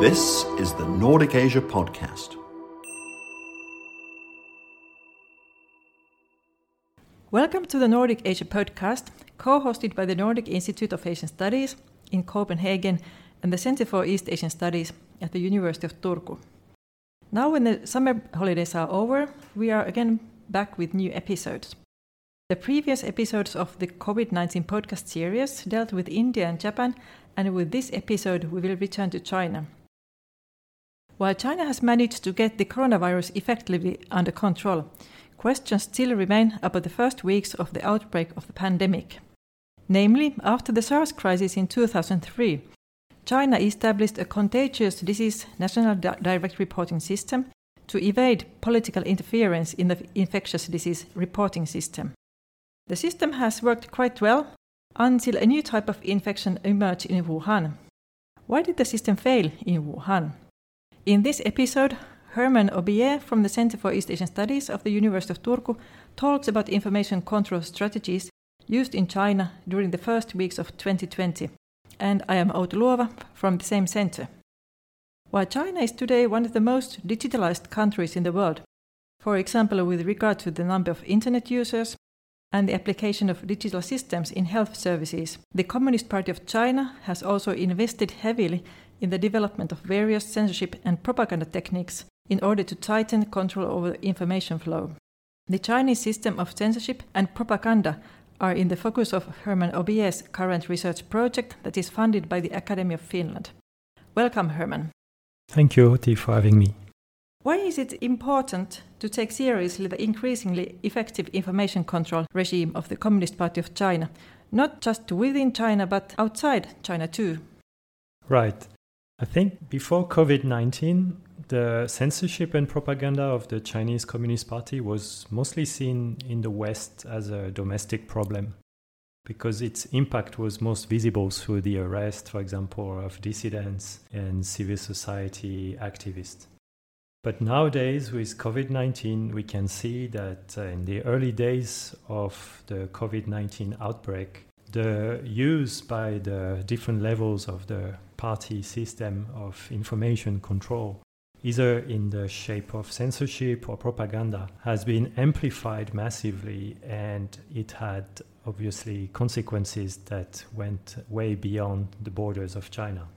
This is the Nordic Asia Podcast. Welcome to the Nordic Asia Podcast, co hosted by the Nordic Institute of Asian Studies in Copenhagen and the Center for East Asian Studies at the University of Turku. Now, when the summer holidays are over, we are again back with new episodes. The previous episodes of the COVID 19 podcast series dealt with India and Japan, and with this episode, we will return to China. While China has managed to get the coronavirus effectively under control, questions still remain about the first weeks of the outbreak of the pandemic. Namely, after the SARS crisis in 2003, China established a contagious disease national di- direct reporting system to evade political interference in the infectious disease reporting system. The system has worked quite well until a new type of infection emerged in Wuhan. Why did the system fail in Wuhan? In this episode, Hermann Aubié from the Center for East Asian Studies of the University of Turku talks about information control strategies used in China during the first weeks of 2020. And I am Outi Luova from the same center. While China is today one of the most digitalized countries in the world, for example, with regard to the number of internet users and the application of digital systems in health services, the Communist Party of China has also invested heavily in the development of various censorship and propaganda techniques in order to tighten control over information flow. The Chinese system of censorship and propaganda are in the focus of Hermann Aubié's current research project that is funded by the Academy of Finland. Welcome, Hermann. Thank you, Outi, for having me. Why is it important to take seriously the increasingly effective information control regime of the Communist Party of China, not just within China but outside China too? Right. I think before COVID 19, the censorship and propaganda of the Chinese Communist Party was mostly seen in the West as a domestic problem because its impact was most visible through the arrest, for example, of dissidents and civil society activists. But nowadays, with COVID 19, we can see that uh, in the early days of the COVID 19 outbreak, the use by the different levels of the party system of information control, either in the shape of censorship or propaganda, has been amplified massively and it had obviously consequences that went way beyond the borders of China.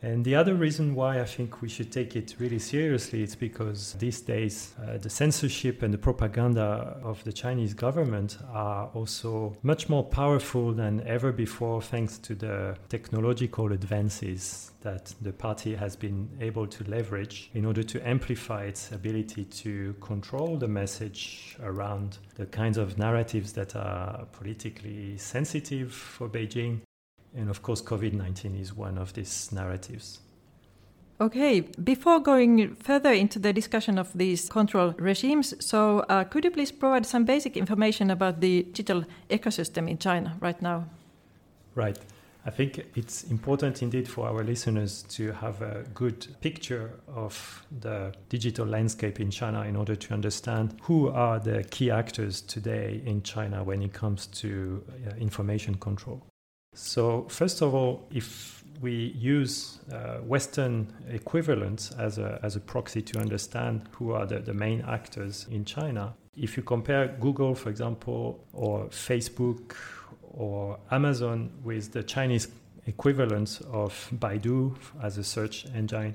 And the other reason why I think we should take it really seriously is because these days uh, the censorship and the propaganda of the Chinese government are also much more powerful than ever before thanks to the technological advances that the party has been able to leverage in order to amplify its ability to control the message around the kinds of narratives that are politically sensitive for Beijing and of course, COVID 19 is one of these narratives. Okay, before going further into the discussion of these control regimes, so uh, could you please provide some basic information about the digital ecosystem in China right now? Right. I think it's important indeed for our listeners to have a good picture of the digital landscape in China in order to understand who are the key actors today in China when it comes to uh, information control. So, first of all, if we use uh, Western equivalents as a, as a proxy to understand who are the, the main actors in China, if you compare Google, for example, or Facebook or Amazon with the Chinese equivalent of Baidu as a search engine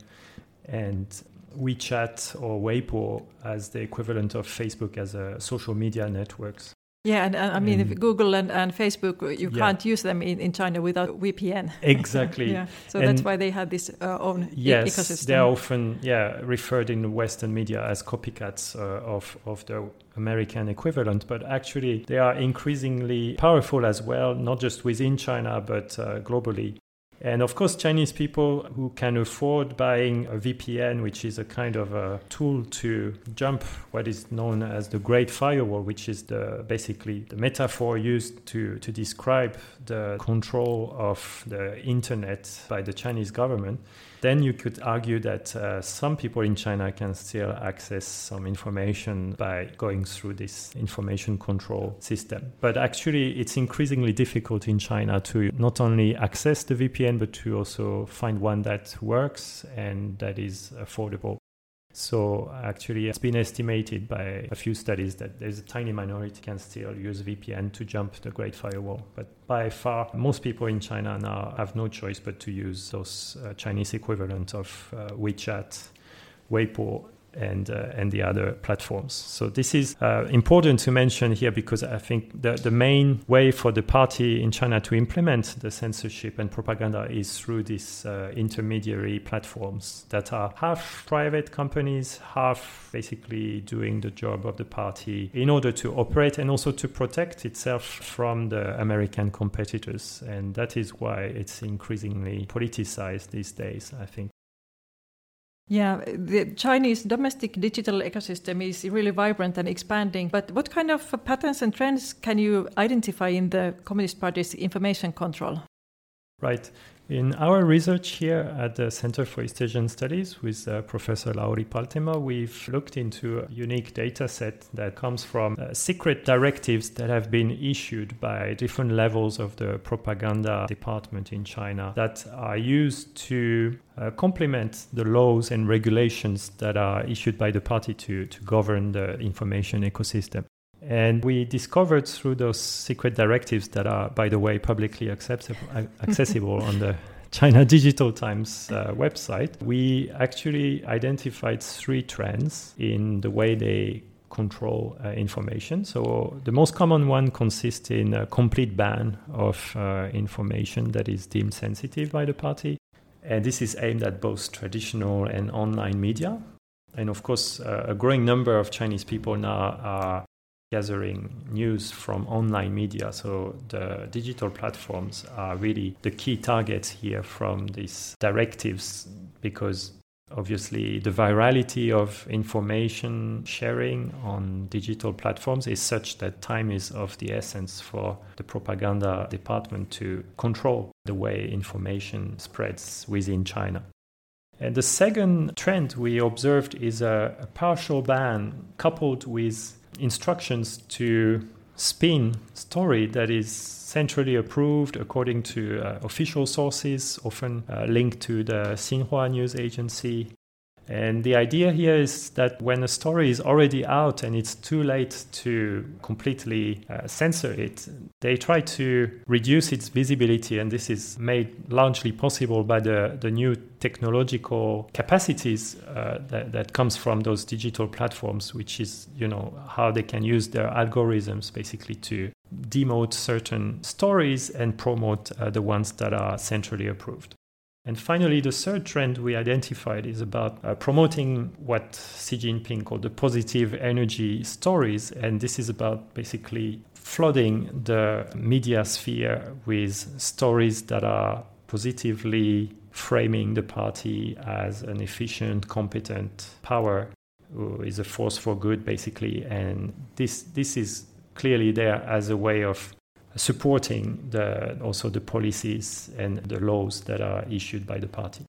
and WeChat or Weibo as the equivalent of Facebook as a social media networks, yeah, and, I mean, if Google and, and Facebook, uh, you yeah. can't use them in, in China without VPN. Exactly. yeah. So and that's why they have this uh, own yes, e- ecosystem. they're often yeah referred in Western media as copycats uh, of of the American equivalent, but actually they are increasingly powerful as well, not just within China but uh, globally. And of course, Chinese people who can afford buying a VPN, which is a kind of a tool to jump what is known as the Great Firewall, which is the basically the metaphor used to, to describe the control of the internet by the Chinese government then you could argue that uh, some people in China can still access some information by going through this information control system. But actually, it's increasingly difficult in China to not only access the VPN VPN, but to also find one that works and that is affordable. So actually, it's been estimated by a few studies that there's a tiny minority can still use VPN to jump the Great Firewall. But by far, most people in China now have no choice but to use those uh, Chinese equivalent of uh, WeChat, Weibo, and uh, and the other platforms. So this is uh, important to mention here because I think the the main way for the party in China to implement the censorship and propaganda is through these uh, intermediary platforms that are half private companies, half basically doing the job of the party in order to operate and also to protect itself from the American competitors. And that is why it's increasingly politicized these days. I think. Yeah, the Chinese domestic digital ecosystem is really vibrant and expanding. But what kind of patterns and trends can you identify in the Communist Party's information control? Right. In our research here at the Center for East Asian Studies with uh, Professor Lauri Paltemaa, we've looked into a unique data set that comes from uh, secret directives that have been issued by different levels of the propaganda department in China that are used to uh, complement the laws and regulations that are issued by the party to, to govern the information ecosystem. And we discovered through those secret directives that are, by the way, publicly accessible, accessible on the China Digital Times uh, website, we actually identified three trends in the way they control uh, information. So the most common one consists in a complete ban of uh, information that is deemed sensitive by the party. And this is aimed at both traditional and online media. And of course, uh, a growing number of Chinese people now are gathering news from online media. So the digital platforms are really the key targets here from these directives because obviously the virality of information sharing on digital platforms is such that time is of the essence for the propaganda department to control the way information spreads within China. And the second trend we observed is a, a partial ban coupled with instructions to spin story that is centrally approved according to uh, official sources, often uh, linked to the Xinhua news agency, and the idea here is that when a story is already out and it's too late to completely uh, censor it, they try to reduce its visibility. And this is made largely possible by the, the new technological capacities uh, that, that comes from those digital platforms, which is, you know, how they can use their algorithms basically to demote certain stories and promote uh, the ones that are centrally approved. And finally, the third trend we identified is about uh, promoting what Xi Jinping called the positive energy stories. And this is about basically flooding the media sphere with stories that are positively framing the party as an efficient, competent power who is a force for good, basically. And this, this is clearly there as a way of supporting the, also the policies and the laws that are issued by the party.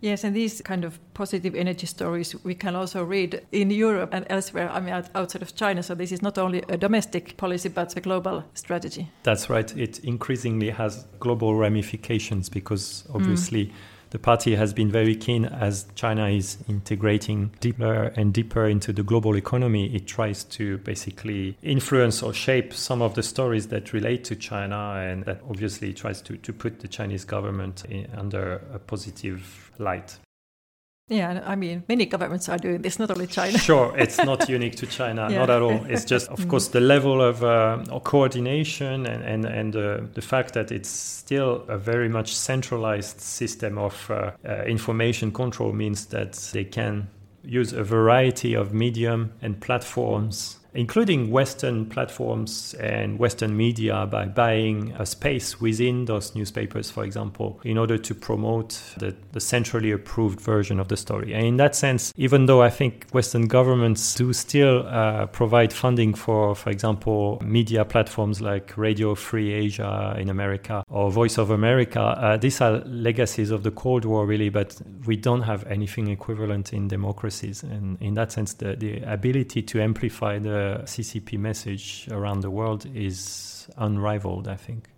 Yes, and these kind of positive energy stories we can also read in Europe and elsewhere, I mean, outside of China. So this is not only a domestic policy, but a global strategy. That's right. It increasingly has global ramifications because obviously. Mm the party has been very keen as China is integrating deeper and deeper into the global economy. It tries to basically influence or shape some of the stories that relate to China, and that obviously tries to, to put the Chinese government in, under a positive light. Yeah, I mean, many governments are doing this, not only China. sure, it's not unique to China, yeah. not at all. It's just, of course, the level of uh, coordination and, and, and uh, the fact that it's still a very much centralized system of uh, uh information control means that they can use a variety of medium and platforms including Western platforms and Western media by buying a space within those newspapers, for example, in order to promote the, the, centrally approved version of the story. And in that sense, even though I think Western governments do still uh, provide funding for, for example, media platforms like Radio Free Asia in America or Voice of America, uh, these are legacies of the Cold War, really, but we don't have anything equivalent in democracies. And in that sense, the, the ability to amplify the CCP message around the world is unrivaled, I think.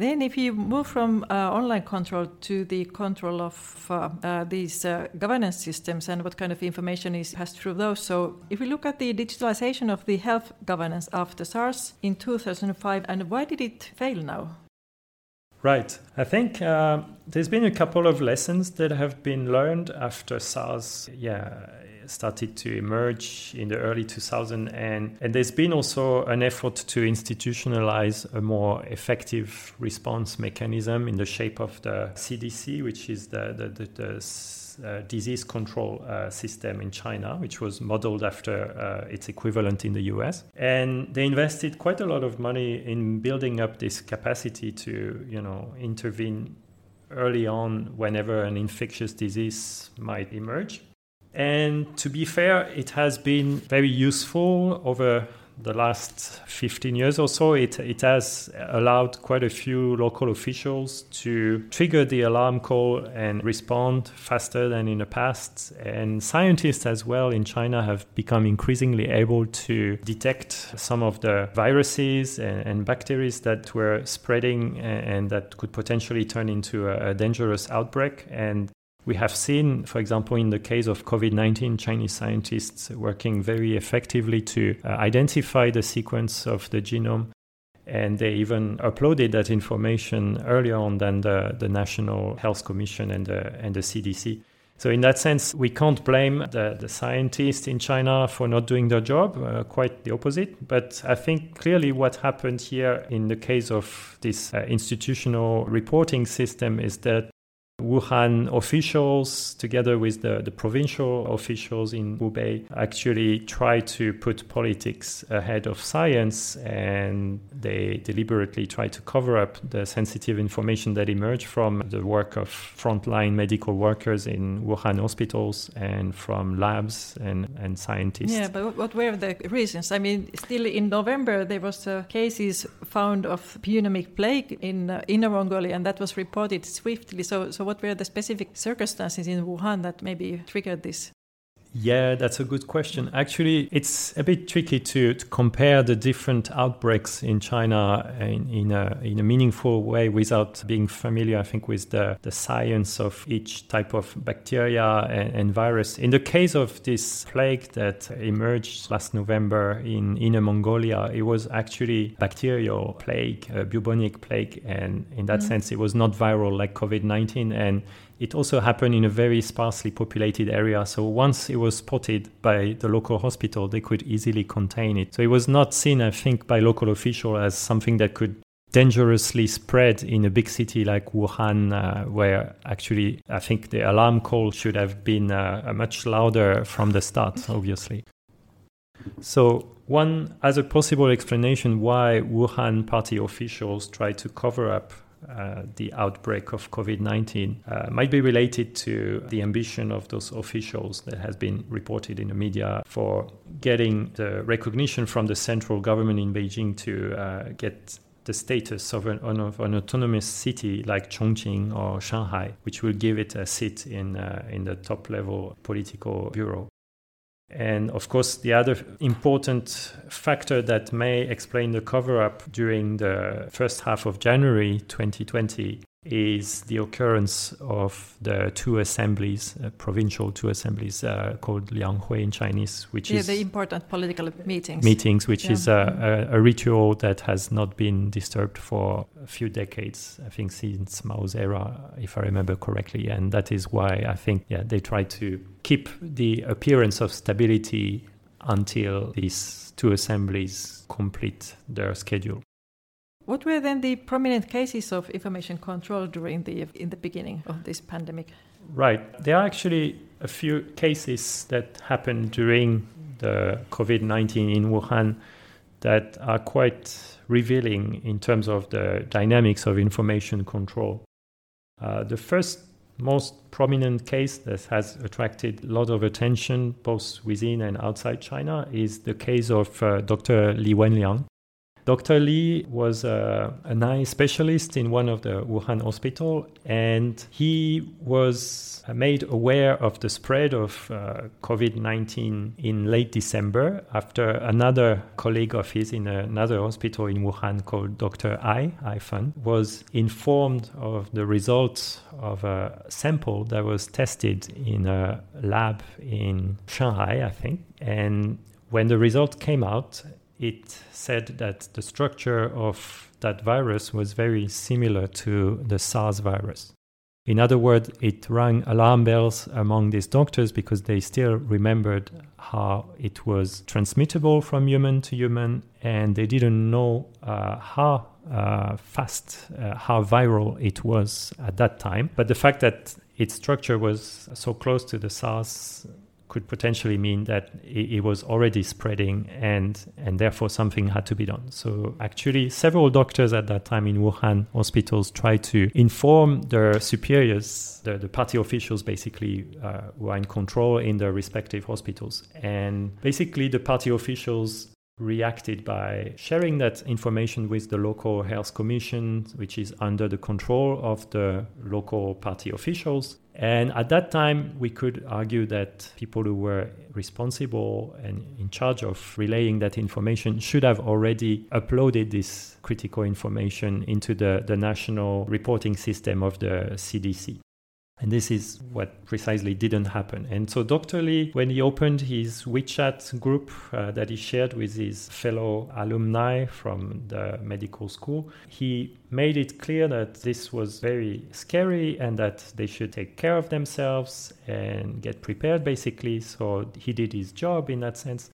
Then, if you move from uh, online control to the control of uh, uh, these uh, governance systems and what kind of information is passed through those, so if we look at the digitalization of the health governance after SARS in 2005, and why did it fail now? Right. I think uh, there's been a couple of lessons that have been learned after SARS. Yeah, started to emerge in the early 2000s and, and there's been also an effort to institutionalize a more effective response mechanism in the shape of the CDC which is the, the, the, the uh, disease control uh, system in China, which was modeled after uh, its equivalent in the US. And they invested quite a lot of money in building up this capacity to, you know, intervene early on whenever an infectious disease might emerge. And to be fair, it has been very useful over the last 15 years or so. It, it has allowed quite a few local officials to trigger the alarm call and respond faster than in the past. And scientists as well in China have become increasingly able to detect some of the viruses and, and bacteria that were spreading and, and, that could potentially turn into a, a dangerous outbreak. And we have seen, for example, in the case of COVID 19, Chinese scientists working very effectively to uh, identify the sequence of the genome. And they even uploaded that information earlier on than the, the National Health Commission and the, and the CDC. So, in that sense, we can't blame the, the scientists in China for not doing their job, uh, quite the opposite. But I think clearly what happened here in the case of this uh, institutional reporting system is that Wuhan officials, together with the, the provincial officials in Hubei, actually try to put politics ahead of science and they deliberately try to cover up the sensitive information that emerged from the work of frontline medical workers in Wuhan hospitals and from labs and, and scientists. Yeah, but what were the reasons? I mean, still in November, there was uh, cases found of pneumonic plague in uh, Inner Mongolia, and that was reported swiftly. So, so what were the specific circumstances in Wuhan that maybe triggered this? Yeah, that's a good question. Actually, it's a bit tricky to, to compare the different outbreaks in China in, in, a, in a meaningful way without being familiar, I think, with the, the science of each type of bacteria and, and virus. In the case of this plague that emerged last November in Inner Mongolia, it was actually bacterial plague, a bubonic plague, and in that mm. sense, it was not viral like COVID 19. And it also happened in a very sparsely populated area. So once it was spotted by the local hospital, they could easily contain it. So it was not seen, I think, by local officials as something that could dangerously spread in a big city like Wuhan, uh, where actually I think the alarm call should have been uh, much louder from the start, obviously. So, one as a possible explanation why Wuhan party officials tried to cover up uh, the outbreak of COVID 19 uh, might be related to the ambition of those officials that has been reported in the media for getting the recognition from the central government in Beijing to uh, get the status of an, of an, autonomous city like Chongqing or Shanghai, which will give it a seat in, uh, in the top level political bureau. And of course, the other important factor that may explain the cover up during the first half of January 2020 is the occurrence of the two assemblies, uh, provincial two assemblies uh, called Lianghui in Chinese, which is yeah, is the important political meetings. Meetings, which yeah. is a, a, a, ritual that has not been disturbed for a few decades. I think since Mao's era, if I remember correctly, and that is why I think yeah they try to keep the appearance of stability until these two assemblies complete their schedule. What were then the prominent cases of information control during the in the beginning of this pandemic? Right, there are actually a few cases that happened during the COVID nineteen in Wuhan that are quite revealing in terms of the dynamics of information control. Uh, the first most prominent case that has attracted a lot of attention both within and outside China is the case of uh, Dr. Li Wenliang, Dr. Li was a, an eye specialist in one of the Wuhan hospital, and he was made aware of the spread of uh, COVID 19 in late December after another colleague of his in another hospital in Wuhan called Dr. Ai, Ai Fen, was informed of the results of a sample that was tested in a lab in Shanghai, I think. And when the result came out, it said that the structure of that virus was very similar to the SARS virus. In other words, it rang alarm bells among these doctors because they still remembered how it was transmittable from human to human, and they didn't know uh, how uh, fast, uh, how viral it was at that time. But the fact that its structure was so close to the SARS could potentially mean that it, it, was already spreading and and therefore something had to be done. So actually several doctors at that time in Wuhan hospitals tried to inform their superiors, the, the party officials basically uh, who are in control in their respective hospitals. And basically the party officials reacted by sharing that information with the local health commission, which is under the control of the local party officials. And at that time, we could argue that people who were responsible and in charge of relaying that information should have already uploaded this critical information into the, the national reporting system of the CDC. And this is what precisely didn't happen. And so Dr. Li, when he opened his WeChat group uh, that he shared with his fellow alumni from the medical school, he made it clear that this was very scary and that they should take care of themselves and get prepared, basically. So he did his job in that sense.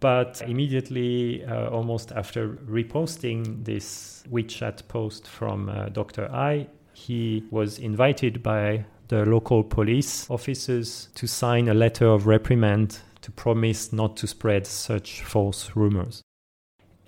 But immediately, uh, almost after reposting this WeChat post from uh, Dr. Ai, he was invited by the local police officers to sign a letter of reprimand to promise not to spread such false rumors.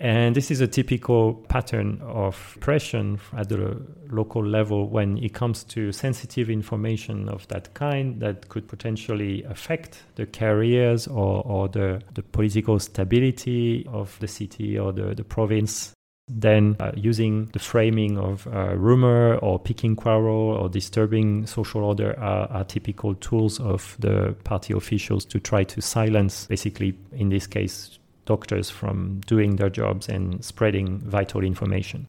And this is a typical pattern of pressure at the local level when it comes to sensitive information of that kind that could potentially affect the careers or, or the, the political stability of the city or the, the province then uh, using the framing of uh, rumor or picking quarrel or disturbing social order are, are, typical tools of the party officials to try to silence, basically, in this case, doctors from doing their jobs and spreading vital information.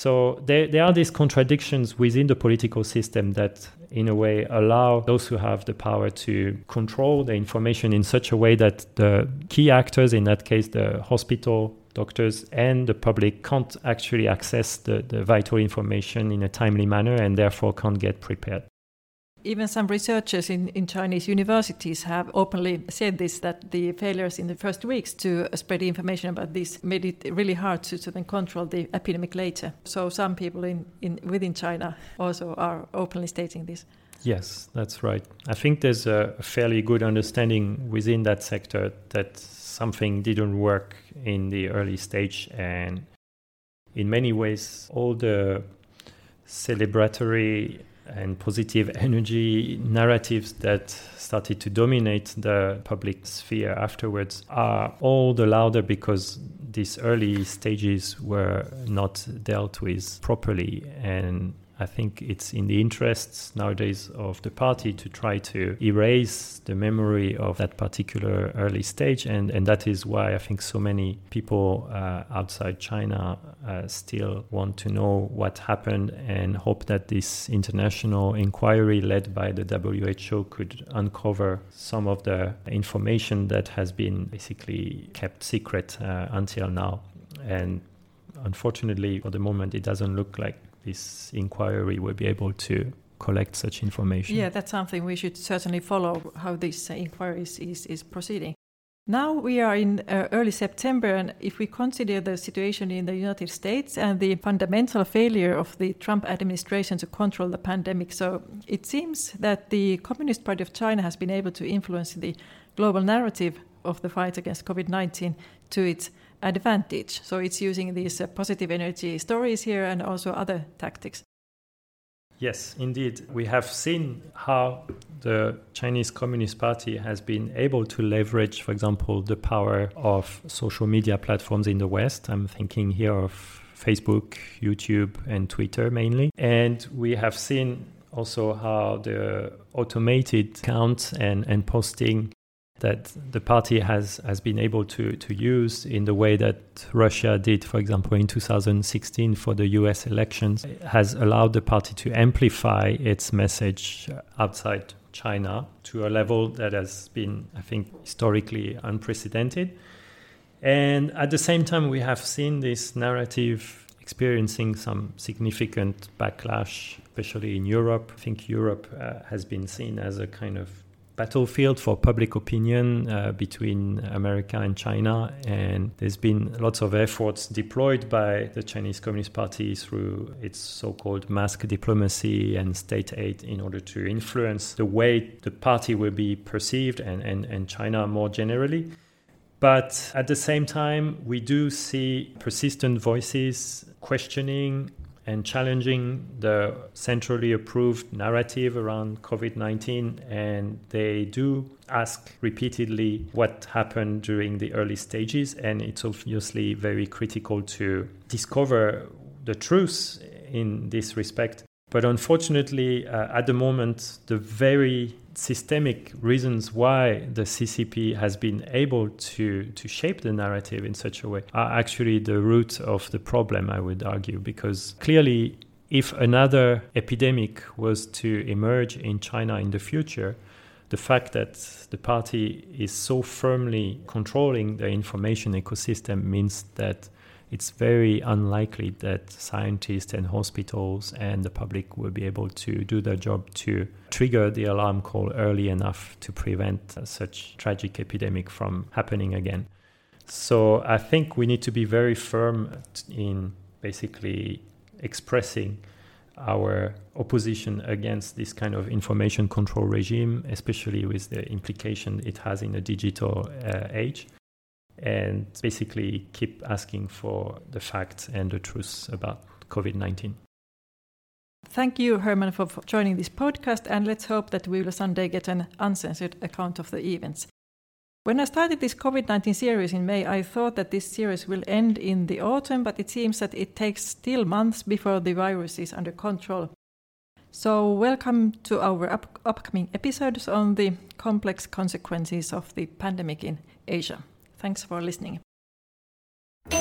So there, there are these contradictions within the political system that, in a way, allow those who have the power to control the information in such a way that the key actors, in that case, the hospital, doctors and the public can't actually access the, the vital information in a timely manner and therefore can't get prepared. Even some researchers in, in Chinese universities have openly said this that the failures in the first weeks to spread information about this made it really hard to, to then control the epidemic later. So some people in, in within China also are openly stating this. Yes, that's right. I think there's a fairly good understanding within that sector that something didn't work in the early stage and in many ways all the celebratory and positive energy narratives that started to dominate the public sphere afterwards are all the louder because these early stages were not dealt with properly. And I think it's in the interests nowadays of the party to try to erase the memory of that particular early stage. And, and that is why I think so many people uh, outside China uh, still want to know what happened and hope that this international inquiry led by the WHO could uncover some of the information that has been basically kept secret uh, until now. And unfortunately, for the moment, it doesn't look like this inquiry will be able to collect such information. Yeah, that's something we should certainly follow how this inquiry is, is, is, proceeding. Now we are in uh, early September, and if we consider the situation in the United States and the fundamental failure of the Trump administration to control the pandemic, so it seems that the Communist Party of China has been able to influence the global narrative of the fight against COVID 19 to its advantage. So it's using these uh, positive energy stories here and also other tactics. Yes, indeed. We have seen how the Chinese Communist Party has been able to leverage, for example, the power of social media platforms in the West. I'm thinking here of Facebook, YouTube, and Twitter mainly. And we have seen also how the automated count and, and posting that the party has, has been able to, to use in the way that Russia did, for example, in 2016 for the US elections, has allowed the party to amplify its message outside China to a level that has been, I think, historically unprecedented. And at the same time, we have seen this narrative experiencing some significant backlash, especially in Europe. I think Europe uh, has been seen as a kind of battlefield for public opinion uh, between America and China. And there's been lots of efforts deployed by the Chinese Communist Party through its so called mask diplomacy and state aid in order to influence the way the party will be perceived and, and, and China more generally. But at the same time, we do see persistent voices questioning and challenging the centrally approved narrative around COVID 19. And they do ask repeatedly what happened during the early stages. And it's obviously very critical to discover the truth in this respect. But unfortunately, uh, at the moment, the very systemic reasons why the CCP has been able to, to shape the narrative in such a way are actually the root of the problem, I would argue, because clearly, if another epidemic was to emerge in China in the future, the fact that the party is so firmly controlling the information ecosystem means that it's very unlikely that scientists and hospitals and the public will be able to do their job to trigger the alarm call early enough to prevent such tragic epidemic from happening again. So I think we need to be very firm in basically expressing our opposition against this kind of information control regime, especially with the implication it has in a digital uh, age and basically keep asking for the facts and the truth about COVID 19. Thank you, Hermann, for, joining this podcast, and let's hope that we will someday get an uncensored account of the events. When I started this COVID 19 series in May, I thought that this series will end in the autumn, but it seems that it takes still months before the virus is under control. So, welcome to our up- upcoming episodes on the complex consequences of the pandemic in Asia. Thanks for listening. You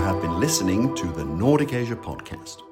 have been listening to the Nordic Asia Podcast.